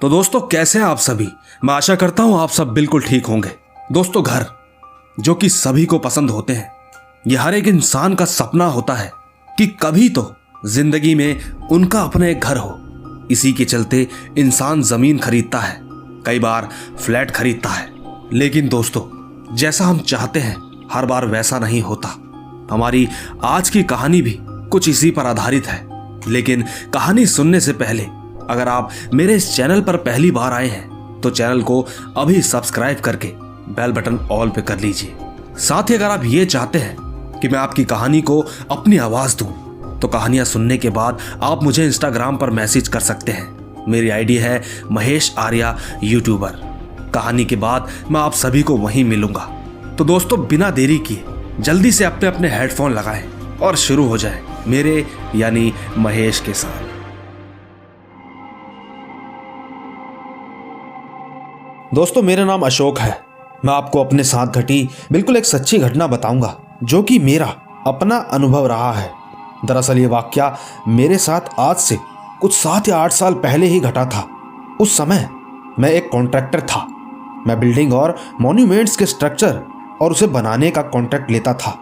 तो दोस्तों, कैसे हैं आप सभी? मैं आशा करता हूँ आप सब बिल्कुल ठीक होंगे। दोस्तों, घर, जो कि सभी को पसंद होते हैं, ये हर एक इंसान का सपना होता है कि कभी तो ज़िंदगी में उनका अपना एक घर हो। इसी के चलते इंसान ज़मीन खरीदता है, कई बार फ्लैट खरीदता है। लेकिन दोस्तों, जैसा हम चाहते हैं, हर बार वैसा नहीं होता। हमारी आज की कहानी भी कुछ इसी पर आधारित है। लेकिन कहानी सुनने से पहले अगर आप मेरे इस चैनल पर पहली बार आए हैं तो चैनल को अभी सब्सक्राइब करके बेल बटन ऑल पे कर लीजिए। साथ ही अगर आप ये चाहते हैं कि मैं आपकी कहानी को अपनी आवाज़ दूँ तो कहानियाँ सुनने के बाद आप मुझे इंस्टाग्राम पर मैसेज कर सकते हैं। मेरी आईडी है महेश आर्या यूट्यूबर कहानी के बाद मैं आप सभी को वहीं मिलूँगा। तो दोस्तों, बिना देरी किए, जल्दी से अपने अपने हेडफोन लगाएँ और शुरू हो जाए मेरे, यानी महेश के साथ। दोस्तों, मेरा नाम अशोक है। मैं आपको अपने साथ घटी बिल्कुल एक सच्ची घटना बताऊँगा, जो कि मेरा अपना अनुभव रहा है। दरअसल ये वाक्य मेरे साथ आज से कुछ सात या आठ साल पहले ही घटा था। उस समय मैं एक कॉन्ट्रैक्टर था। मैं बिल्डिंग और मॉन्यूमेंट्स के स्ट्रक्चर और उसे बनाने का कॉन्ट्रैक्ट लेता था।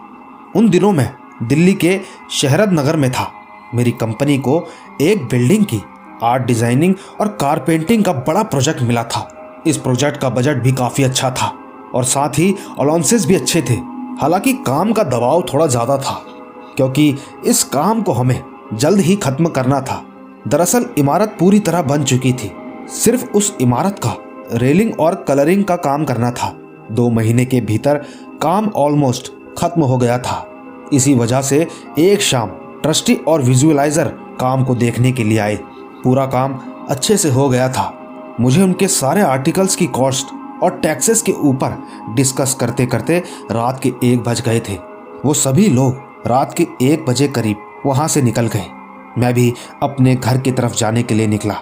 उन दिनों में दिल्ली के शहरद नगर में था। मेरी कंपनी को एक बिल्डिंग की आर्ट डिज़ाइनिंग और कारपेंटिंग का बड़ा प्रोजेक्ट मिला था। इस प्रोजेक्ट का बजट भी काफ़ी अच्छा था और साथ ही अलाउंसेस भी अच्छे थे। हालाँकि काम का दबाव थोड़ा ज़्यादा था, क्योंकि इस काम को हमें जल्द ही खत्म करना था। दरअसल इमारत पूरी तरह बन चुकी थी। सिर्फ़ उस इमारत का, रेलिंग और कलरिंग का काम करना था। दो महीने के भीतर काम ऑलमोस्ट खत्म हो गया था। इसी वजह से एक शाम ट्रस्टी और विजुअलाइजर काम को देखने के लिए आए। पूरा काम अच्छे से हो गया था। मुझे उनके सारे आर्टिकल्स की कॉस्ट और टैक्सेस के ऊपर डिस्कस करते करते रात के एक बज गए थे। वो सभी लोग रात के एक बजे करीब वहाँ से निकल गए। मैं भी अपने घर की तरफ़ जाने के लिए निकला,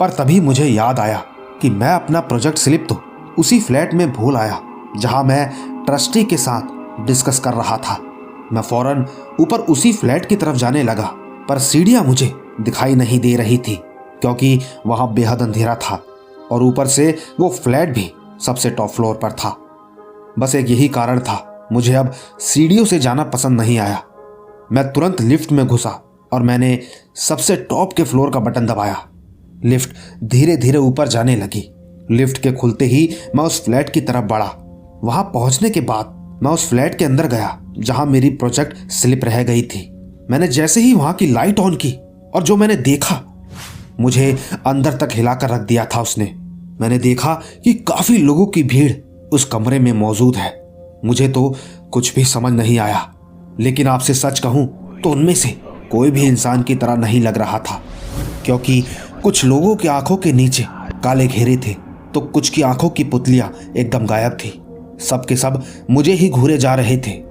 पर तभी मुझे याद आया कि मैं अपना प्रोजेक्ट स्लिप तो उसी फ्लैट में भूल आया, जहाँ मैं ट्रस्टी के साथ डिस्कस कर रहा था। मैं फ़ौरन ऊपर उसी फ्लैट की तरफ़ जाने लगा, पर सीढ़ियाँ मुझे दिखाई नहीं दे रही थी, क्योंकि वहाँ बेहद अंधेरा था। और ऊपर से वो फ्लैट भी सबसे टॉप फ्लोर पर था। बस एक यही कारण था, मुझे अब सीढ़ियों से जाना पसंद नहीं आया। मैं तुरंत लिफ्ट में घुसा और मैंने सबसे टॉप के फ्लोर का बटन दबाया। लिफ्ट धीरे धीरे ऊपर जाने लगी। लिफ्ट के खुलते ही मैं उस फ्लैट की तरफ़ बढ़ा। वहाँ पहुँचने के बाद मैं उस फ्लैट के अंदर गया, जहाँ मेरी प्रोजेक्ट स्लिप रह गई थी। मैंने जैसे ही वहाँ की लाइट ऑन की और जो मैंने देखा मुझे अंदर तक हिलाकर रख दिया था उसने। मैंने देखा कि काफ़ी लोगों की भीड़ उस कमरे में मौजूद है। मुझे तो कुछ भी समझ नहीं आया। लेकिन आपसे सच कहूँ तो उनमें से कोई भी इंसान की तरह नहीं लग रहा था। क्योंकि कुछ लोगों की आँखों के नीचे काले घेरे थे तो कुछ की आँखों की पुतलियाँ एकदम गायब थी। सबके सब मुझे ही घूरे जा रहे थे।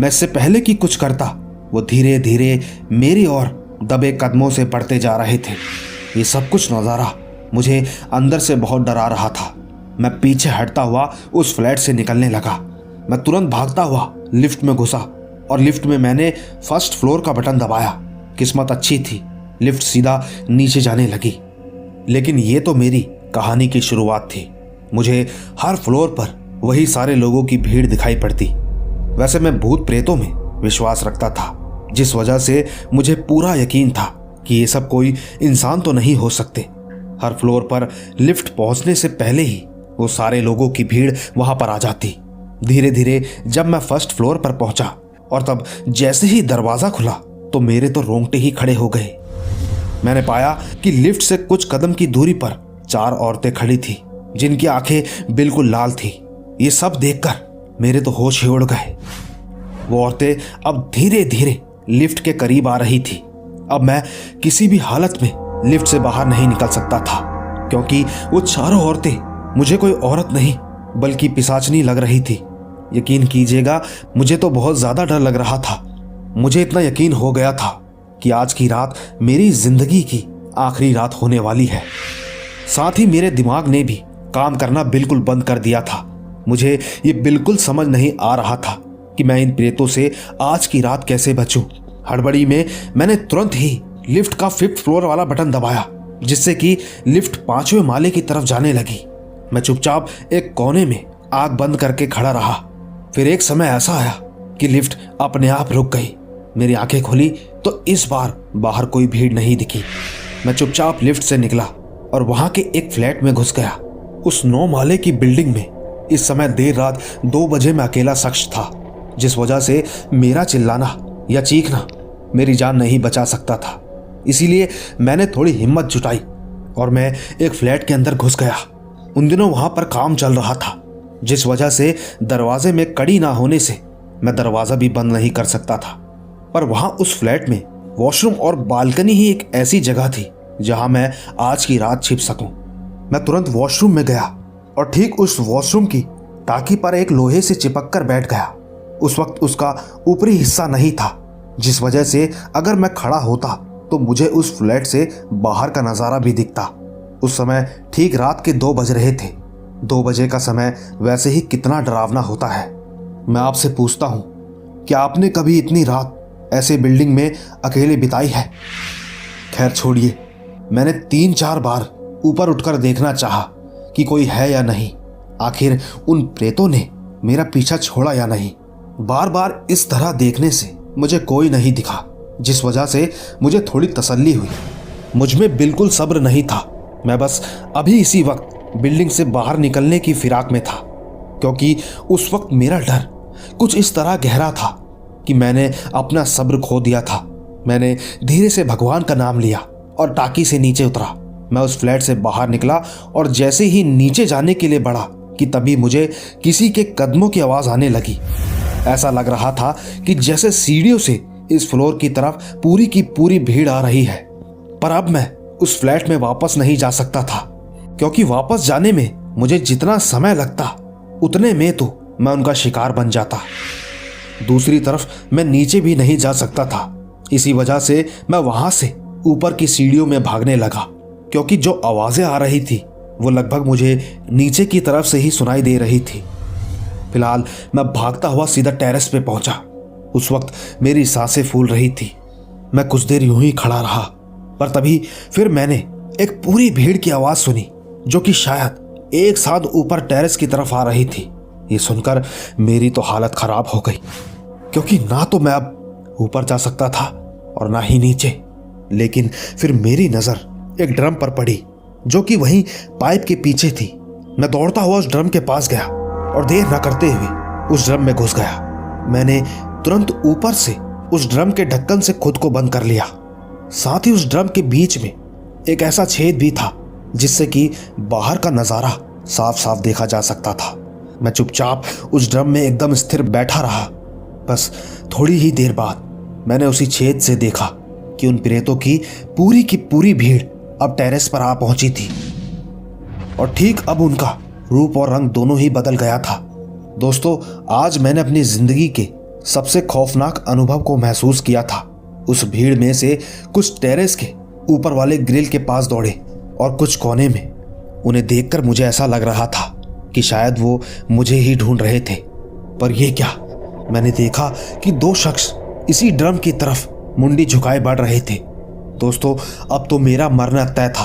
मैं इससे पहले कि कुछ करता, वो धीरे धीरे मेरी ओर दबे कदमों से बढ़ते जा रहे थे। ये सब कुछ नज़ारा मुझे अंदर से बहुत डरा रहा था। मैं पीछे हटता हुआ उस फ्लैट से निकलने लगा। मैं तुरंत भागता हुआ लिफ्ट में घुसा और लिफ्ट में मैंने फ़र्स्ट फ्लोर का बटन दबाया। किस्मत अच्छी थी। लिफ्ट सीधा नीचे जाने लगी। लेकिन ये तो मेरी कहानी की शुरुआत थी। मुझे हर फ्लोर पर वही सारे लोगों की भीड़ दिखाई पड़ती। वैसे मैं भूत प्रेतों में विश्वास रखता था, जिस वजह से मुझे पूरा यकीन था। कि ये सब कोई इंसान तो नहीं हो सकते। हर फ्लोर पर लिफ्ट पहुँचने से पहले ही वो सारे लोगों की भीड़ वहाँ पर आ जाती। धीरे धीरे जब मैं फ़र्स्ट फ्लोर पर पहुँचा और तब जैसे ही दरवाज़ा खुला तो मेरे तो रोंगटे ही खड़े हो गए। मैंने पाया कि लिफ्ट से कुछ कदम की दूरी पर चार औरतें खड़ी थी, जिनकी आँखें बिल्कुल लाल थी। ये सब देखकर मेरे तो होश ही उड़ गए। वो औरतें अब धीरे धीरे लिफ्ट के करीब आ रही थी। अब मैं किसी भी हालत में लिफ्ट से बाहर नहीं निकल सकता था, क्योंकि वो चारों औरतें मुझे कोई औरत नहीं, बल्कि पिसाचनी लग रही थी। यकीन कीजिएगा, मुझे तो बहुत ज़्यादा डर लग रहा था। मुझे इतना यकीन हो गया था कि आज की रात मेरी ज़िंदगी की आखिरी रात होने वाली है। साथ ही मेरे दिमाग ने भी काम करना बिल्कुल बंद कर दिया था। मुझे ये बिल्कुल समझ नहीं आ रहा था कि मैं इन प्रेतों से आज की रात कैसे बचूं। हड़बड़ी में मैंने तुरंत ही लिफ्ट का फिफ्थ फ्लोर वाला बटन दबाया, जिससे कि लिफ्ट पाँचवें माले की तरफ़ जाने लगी। मैं चुपचाप एक कोने में आग बंद करके खड़ा रहा। फिर एक समय ऐसा आया कि लिफ्ट अपने आप रुक गई। मेरी आँखें खुली तो इस बार बाहर कोई भीड़ नहीं दिखी। मैं चुपचाप लिफ्ट से निकला और वहाँ के एक फ्लैट में घुस गया। उस नौ माले की बिल्डिंग में इस समय देर रात दो बजे मैं अकेला शख्स था, जिस वजह से मेरा चिल्लाना या चीखना मेरी जान नहीं बचा सकता था। इसीलिए मैंने थोड़ी हिम्मत जुटाई और मैं एक फ्लैट के अंदर घुस गया। उन दिनों वहाँ पर काम चल रहा था, जिस वजह से दरवाजे में कड़ी ना होने से मैं दरवाज़ा भी बंद नहीं कर सकता था। पर वहाँ उस फ्लैट में वॉशरूम और बालकनी ही एक ऐसी जगह थी, जहाँ मैं आज की रात छिप सकूँ। मैं तुरंत वॉशरूम में गया और ठीक उस वॉशरूम की टाकी पर एक लोहे से चिपक कर बैठ गया। उस वक्त उसका ऊपरी हिस्सा नहीं था। जिस वजह से अगर मैं खड़ा होता तो मुझे उस फ्लैट से बाहर का नज़ारा भी दिखता। उस समय ठीक रात के दो बज रहे थे। दो बजे का समय वैसे ही कितना डरावना होता है। मैं आपसे पूछता हूँ, क्या आपने कभी इतनी रात ऐसे बिल्डिंग में अकेले बिताई है? खैर, छोड़िए। मैंने तीन चार बार ऊपर उठकर देखना चाहा कि कोई है या नहीं। आखिर उन प्रेतों ने मेरा पीछा छोड़ा या नहीं? बार बार इस तरह देखने से मुझे कोई नहीं दिखा, जिस वजह से मुझे थोड़ी तसल्ली हुई। मुझमें बिल्कुल सब्र नहीं था। मैं बस अभी इसी वक्त बिल्डिंग से बाहर निकलने की फिराक में था, क्योंकि उस वक्त मेरा डर कुछ इस तरह गहरा था कि मैंने अपना सब्र खो दिया था। मैंने धीरे से भगवान का नाम लिया और टाकी से नीचे उतरा। मैं उस फ्लैट से बाहर निकला और जैसे ही नीचे जाने के लिए बढ़ा कि तभी मुझे किसी के कदमों की आवाज़ आने लगी। ऐसा लग रहा था कि जैसे सीढ़ियों से इस फ्लोर की तरफ़ पूरी की पूरी भीड़ आ रही है। पर अब मैं उस फ्लैट में वापस नहीं जा सकता था, क्योंकि वापस जाने में मुझे जितना समय लगता, उतने में तो मैं उनका शिकार बन जाता। दूसरी तरफ़ मैं नीचे भी नहीं जा सकता था। इसी वजह से मैं वहाँ से ऊपर की सीढ़ियों में भागने लगा, क्योंकि जो आवाज़ें आ रही थी, वो लगभग मुझे नीचे की तरफ़ से ही सुनाई दे रही थी। फ़िलहाल मैं भागता हुआ सीधा टेरेस पे पहुँचा। उस वक्त मेरी साँसें फूल रही थी। मैं कुछ देर यूँ ही खड़ा रहा, पर तभी फिर मैंने एक पूरी भीड़ की आवाज़ सुनी, जो कि शायद एक साथ ऊपर टेरेस की तरफ़ आ रही थी। ये सुनकर मेरी तो हालत खराब हो गई, क्योंकि ना तो मैं अब ऊपर जा सकता था और ना ही नीचे, लेकिन फिर मेरी नज़र एक ड्रम पर पड़ी, जो कि वहीं पाइप के पीछे थी। मैं दौड़ता हुआ उस ड्रम के पास गया। और देर न करते हुए उस ड्रम में घुस गया। मैंने तुरंत ऊपर से उस ड्रम के ढक्कन से खुद को बंद कर लिया। साथ ही उस ड्रम के बीच में एक ऐसा छेद भी था, जिससे कि बाहर का नज़ारा साफ़ साफ़ देखा जा सकता था। मैं चुपचाप उस ड्रम में एकदम स्थिर बैठा रहा। बस थोड़ी ही देर बाद मैंने उसी छेद से देखा कि उन प्रेतों की पूरी की पूरी भीड़ अब टेरेस पर आ पहुँची थी। और ठीक अब उनका रूप और रंग दोनों ही बदल गया था। दोस्तों, आज मैंने अपनी ज़िंदगी के सबसे खौफनाक अनुभव को महसूस किया था। उस भीड़ में से कुछ टेरेस के ऊपर वाले ग्रिल के पास दौड़े और कुछ कोने में उन्हें देखकर मुझे ऐसा लग रहा था कि शायद वो मुझे ही ढूंढ रहे थे। पर यह क्या? मैंने देखा कि दो शख्स इसी ड्रम की तरफ़ मुंडी झुकाए बढ़ रहे थे। दोस्तों, अब तो मेरा मरना तय था।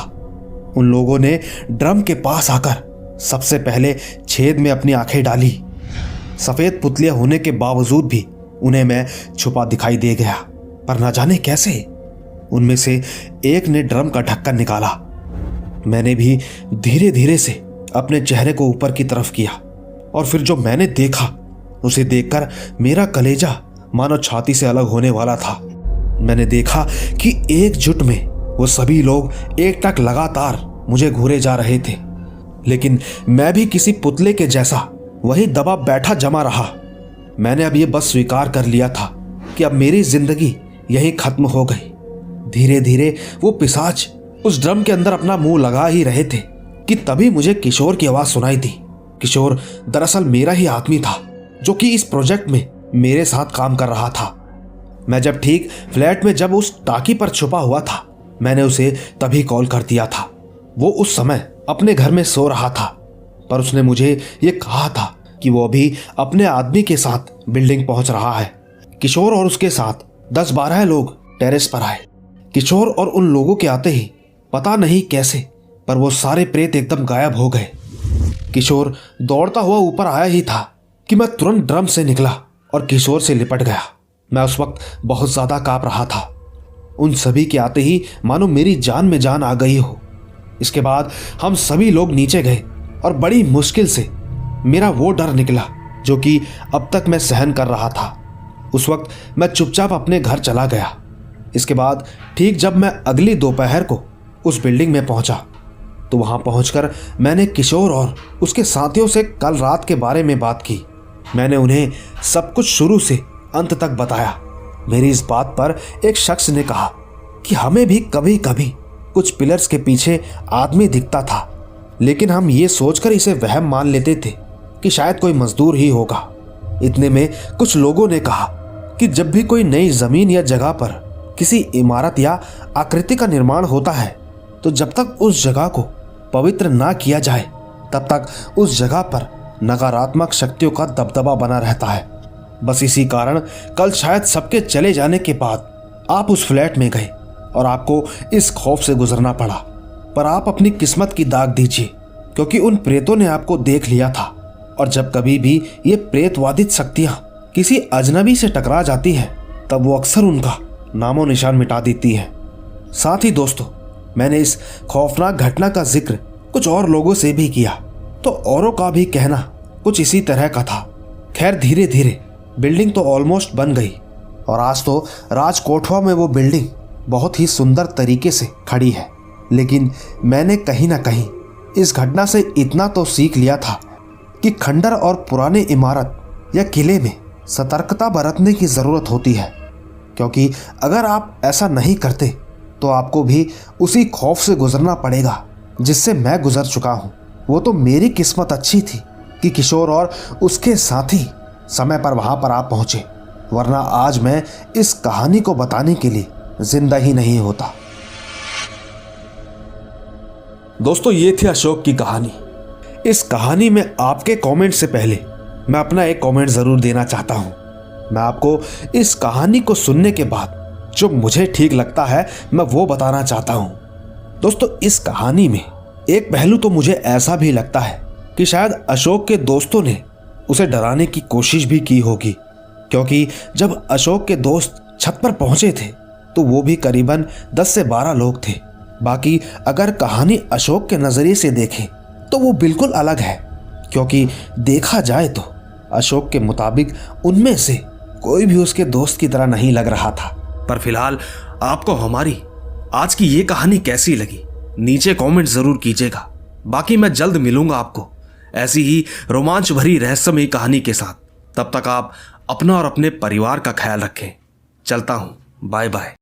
उन लोगों ने ड्रम के पास आकर सबसे पहले छेद में अपनी आँखें डाली। सफ़ेद पुतलियाँ होने के बावजूद भी उन्हें मैं छुपा दिखाई दे गया। पर ना जाने कैसे? उनमें से एक ने ड्रम का ढक्कन निकाला। मैंने भी धीरे धीरे से अपने चेहरे को ऊपर की तरफ़ किया और फिर जो मैंने देखा, उसे देखकर मेरा कलेजा मानो छाती से अलग होने वाला था। मैंने देखा कि एकजुट में वो सभी लोग एक टक लगातार मुझे घूरे जा रहे थे। लेकिन मैं भी किसी पुतले के जैसा वही दबा बैठा जमा रहा। मैंने अब यह बस स्वीकार कर लिया था कि अब मेरी ज़िंदगी यही खत्म हो गई। धीरे धीरे वो पिसाच उस ड्रम के अंदर अपना मुँह लगा ही रहे थे कि तभी मुझे किशोर की आवाज़ सुनाई दी। किशोर दरअसल मेरा ही आदमी था, जो कि इस प्रोजेक्ट में मेरे साथ काम कर रहा था। मैं जब ठीक फ्लैट में जब उस टाकी पर छुपा हुआ था, मैंने उसे तभी कॉल कर दिया था। वो उस समय अपने घर में सो रहा था, पर उसने मुझे ये कहा था कि वो अभी अपने आदमी के साथ बिल्डिंग पहुँच रहा है। किशोर और उसके साथ दस बारह लोग टेरेस पर आए। किशोर और उन लोगों के आते ही पता नहीं कैसे, पर वो सारे प्रेत एकदम गायब हो गए। किशोर दौड़ता हुआ ऊपर आया ही था कि मैं तुरंत ड्रम से निकला और किशोर से लिपट गया। मैं उस वक्त बहुत ज़्यादा काँप रहा था। उन सभी के आते ही मानो मेरी जान में जान आ गई हो। इसके बाद हम सभी लोग नीचे गए और बड़ी मुश्किल से मेरा वो डर निकला जो कि अब तक मैं सहन कर रहा था। उस वक्त मैं चुपचाप अपने घर चला गया। इसके बाद ठीक जब मैं अगली दोपहर को उस बिल्डिंग में पहुँचा तो वहाँ पहुंचकर मैंने किशोर और उसके साथियों से कल रात के बारे में बात की। मैंने उन्हें सब कुछ शुरू से अंत तक बताया। मेरी इस बात पर एक शख्स ने कहा कि हमें भी कभी कभी कुछ पिलर्स के पीछे आदमी दिखता था। लेकिन हम ये सोचकर इसे वहम मान लेते थे कि शायद कोई मजदूर ही होगा। इतने में कुछ लोगों ने कहा कि जब भी कोई नई ज़मीन या जगह पर किसी इमारत या आकृति का निर्माण होता है तो जब तक उस जगह को पवित्र ना किया जाए, तब तक उस जगह पर नकारात्मक शक्तियों का दबदबा बना रहता है। बस इसी कारण कल शायद सबके चले जाने के बाद आप उस फ्लैट में गए। और आपको इस खौफ से गुजरना पड़ा। पर आप अपनी किस्मत की दाग दीजिए, क्योंकि उन प्रेतों ने आपको देख लिया था। और जब कभी भी ये प्रेतवादित शक्तियाँ किसी अजनबी से टकरा जाती है, तब वो अक्सर उनका नामो निशान मिटा देती है। साथ ही दोस्तों, मैंने इस खौफनाक घटना का ज़िक्र कुछ और लोगों से भी किया तो औरों का भी कहना कुछ इसी तरह का था। खैर धीरे धीरे बिल्डिंग तो ऑलमोस्ट बन गई, और आज तो राजकोटवा में वो बिल्डिंग बहुत ही सुंदर तरीके से खड़ी है। लेकिन मैंने कहीं ना कहीं इस घटना से इतना तो सीख लिया था कि खंडर और पुराने इमारत या किले में सतर्कता बरतने की ज़रूरत होती है। क्योंकि अगर आप ऐसा नहीं करते तो आपको भी उसी खौफ से गुजरना पड़ेगा, जिससे मैं गुजर चुका हूँ। वो तो मेरी किस्मत अच्छी थी कि किशोर और उसके साथी समय पर वहाँ पर आप पहुँचे, वरना आज मैं इस कहानी को बताने के लिए ज़िंदा ही नहीं होता। दोस्तों, ये थी अशोक की कहानी। इस कहानी में आपके कमेंट से पहले मैं अपना एक कमेंट ज़रूर देना चाहता हूँ। मैं आपको इस कहानी को सुनने के बाद जो मुझे ठीक लगता है, मैं वो बताना चाहता हूँ। दोस्तों, इस कहानी में एक पहलू तो मुझे ऐसा भी लगता है कि शायद अशोक के दोस्तों ने उसे डराने की कोशिश भी की होगी, क्योंकि जब अशोक के दोस्त छत पर पहुँचे थे तो वो भी करीबन 10 से 12 लोग थे। बाकी अगर कहानी अशोक के नज़रिए से देखें तो वो बिल्कुल अलग है। क्योंकि देखा जाए तो अशोक के मुताबिक उनमें से कोई भी उसके दोस्त की तरह नहीं लग रहा था। पर फ़िलहाल आपको हमारी आज की ये कहानी कैसी लगी, नीचे कमेंट ज़रूर कीजिएगा। बाकी मैं जल्द मिलूँगा आपको ऐसी ही रोमांच भरी रहस्यमयी कहानी के साथ। तब तक आप अपना और अपने परिवार का ख्याल रखें। चलता हूँ। Bye bye